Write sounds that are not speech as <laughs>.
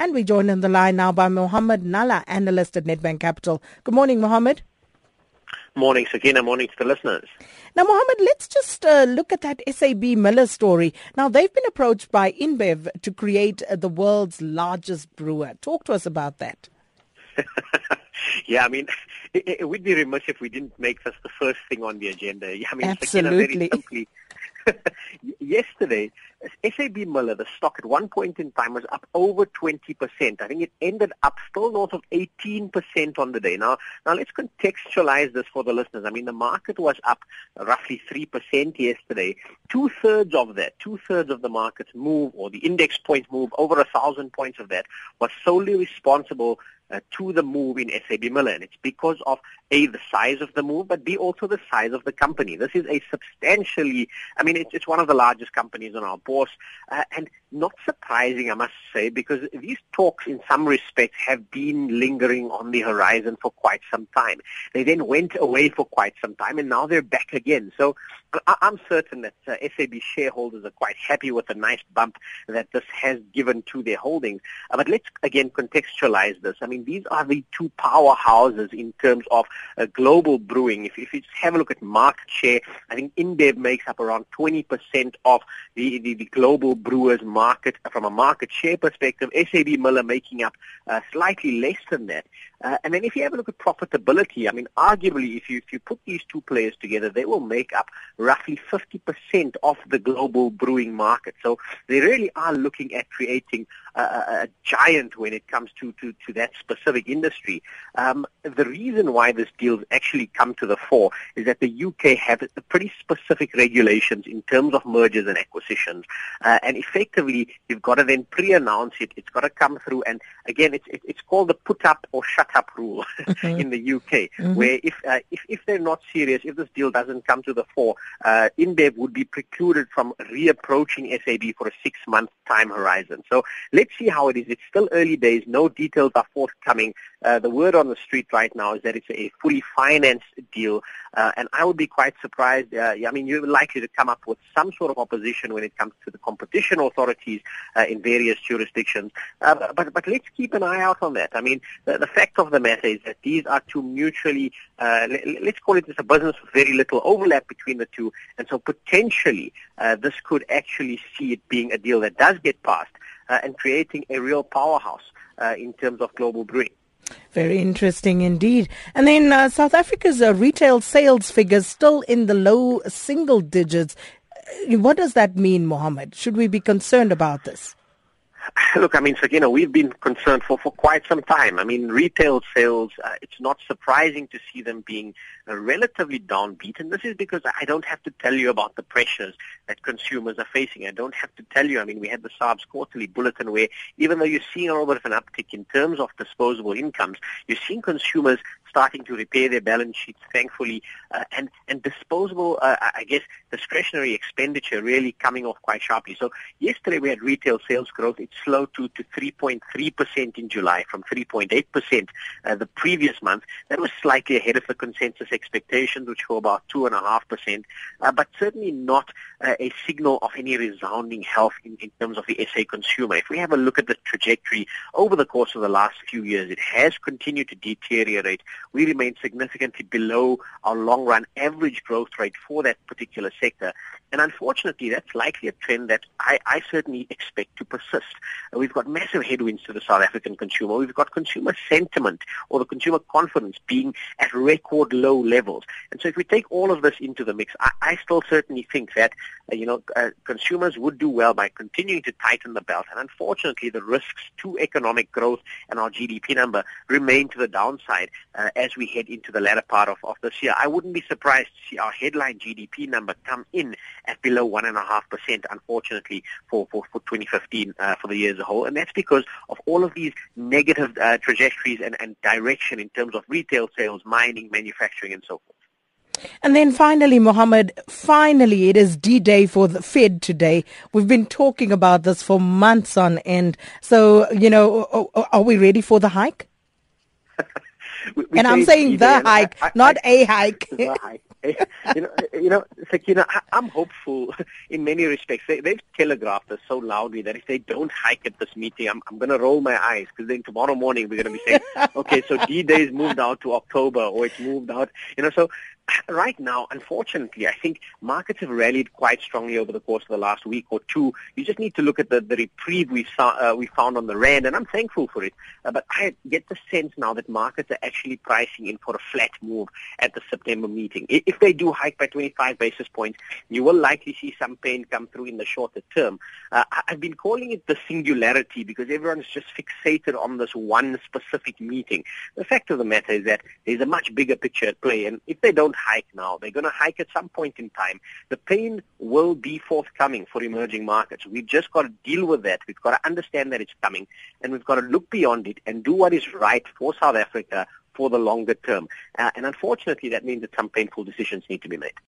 And we join on the line now by Mohammed Nalla, analyst at Nedbank Capital. Good morning, Mohammed. Morning, Sakina. Morning to the listeners. Now, Mohammed, let's just uh, look at that SAB Miller story. Now, they've been approached by InBev to create uh, the world's largest brewer. Talk to us about that. <laughs> yeah, I mean, <laughs> it, it, would be remiss if we didn't make this the first thing on the agenda. Yeah, I mean, Absolutely. Sakina, very simply, <laughs> yesterday, SAB Miller, the stock at one point in time was up over 20%. I think it ended up still north of 18% on the day. Now, now let's contextualize this for the listeners. I mean, the market was up roughly 3% yesterday. Two-thirds of that, two-thirds of the market's move or the index point move, over a thousand points of that, was solely responsible uh, to the move in SAB Miller. And it's because of A, the size of the move, but B, also the size of the company. This is a substantially, I mean, it's, it's one of the largest companies on our bourse. Uh, and not surprising, I must say, because these talks in some respects have been lingering on the horizon for quite some time. They then went away for quite some time and now they're back again. So I- am certain that uh, SAB shareholders are quite happy with the nice bump that this has given to their holdings. Uh, but let's again contextualize this. I mean, these are the two powerhouses in terms of uh, global brewing. If, if you just have a look at market share, I think InBev makes up around 20% of the, the, the global brewers market from a market share perspective, SAB Miller making up uh, slightly less than that. Uh, and then if you have a look at profitability, I mean, arguably, if you, if you put these two players together, they will make up roughly 50% of the global brewing market. So they really are looking at creating a, a giant when it comes to, to, to that specific industry. Um, the reason why this deal actually come to the fore is that the UK have pretty specific regulations in terms of mergers and acquisitions. Uh, and effectively, you've got to then pre-announce it. It's got to come through. And again, it's, it's called the put up or shut up rule mm-hmm. <laughs> in the UK, mm-hmm. where if, uh, if, if they're not serious, if this deal doesn't come to the fore, uh, InBev would be precluded from reapproaching SAB for a six-month time horizon. So let's see how it is. It's still early days. No details are forthcoming. Uh, the word on the street right now is that it's a fully financed deal, uh, and I would be quite surprised. Uh, I mean, you're likely to come up with some sort of opposition when it comes to the competition authorities uh, in various jurisdictions. Uh, but but let's keep an eye out on that. I mean, the, the fact of the matter is that these are two mutually, let's call it just a business with very little overlap between the two, and so potentially this could actually see it being a deal that does get passed and creating a real powerhouse in terms of global brewing. Very interesting indeed. And then uh, South Africa's uh, retail sales figures still in the low single digits. Uh, what does that mean, Mohammed? Should we be concerned about this? <laughs> Look, I mean, so, you know, we've been concerned for, for quite some time. I mean, retail sales, uh, it's not surprising to see them being relatively downbeat. And this is because I don't have to tell you about the pressures that consumers are facing. I don't have to tell you. I mean, we had the SARB's quarterly bulletin where even though you're seeing a little bit of an uptick in terms of disposable incomes, you're seeing consumers starting to repair their balance sheets, thankfully, uh, and and disposable, uh, I guess, discretionary expenditure really coming off quite sharply. So yesterday we had retail sales growth. It slowed to to 3.3 percent in July from 3.8 percent uh, the previous month. That was slightly ahead of the consensus expectations, which were about two and a half percent, uh, but certainly not uh, a signal of any resounding health in, in terms of the SA consumer. If we have a look at the trajectory over the course of the last few years, it has continued to deteriorate we remain significantly below our long-run average growth rate for that particular sector. And unfortunately, that's likely a trend that I, I certainly expect to persist. We've got massive headwinds to the South African consumer. We've got consumer sentiment or the consumer confidence being at record low levels. And so if we take all of this into the mix, I, I still certainly think that, uh, you know, uh, consumers would do well by continuing to tighten the belt. And unfortunately, the risks to economic growth and our GDP number remain to the downside uh, as we head into the latter part of, of this year. I wouldn't be surprised to see our headline GDP number come in at below 1.5%, unfortunately, for, for, for 2015 uh, for the year as a whole. And that's because of all of these negative uh, trajectories and, and direction in terms of retail sales, mining, manufacturing, and so forth. And then finally, Mohammed, finally, it is D-Day for the Fed today. We've been talking about this for months on end. So, you know, are we ready for the hike? <laughs> we, we and I'm saying the hike, I, I, not I, a hike. <laughs> the hike. <laughs> you know, you know, Sakina, I, I'm hopeful <laughs> in many respects. They, have telegraphed this so loudly that if they don't hike at this meeting, I'm, I'm going to roll my eyes because then tomorrow morning we're going to be saying, <laughs> okay, so D Day's moved out to October or it's moved out. You know, so <coughs> right now, unfortunately, I think markets have rallied quite strongly over the course of the last week or two. You just need to look at the, the reprieve we saw, uh, we found on the rand, and I'm thankful for it. Uh, but I get the sense now that markets are actually pricing in for a flat move at the September meeting. If they do hike by 25 basis points, you will likely see some pain come through in the shorter term. Uh, I've been calling it the singularity because everyone's just fixated on this one specific meeting. The fact of the matter is that there's a much bigger picture at play, and if they don't hike now. They're going to hike at some point in time. The pain will be forthcoming for emerging markets. We've just got to deal with that. We've got to understand that it's coming, and we've got to look beyond it and do what is right for South Africa for the longer term. Uh, and unfortunately, that means that some painful decisions need to be made.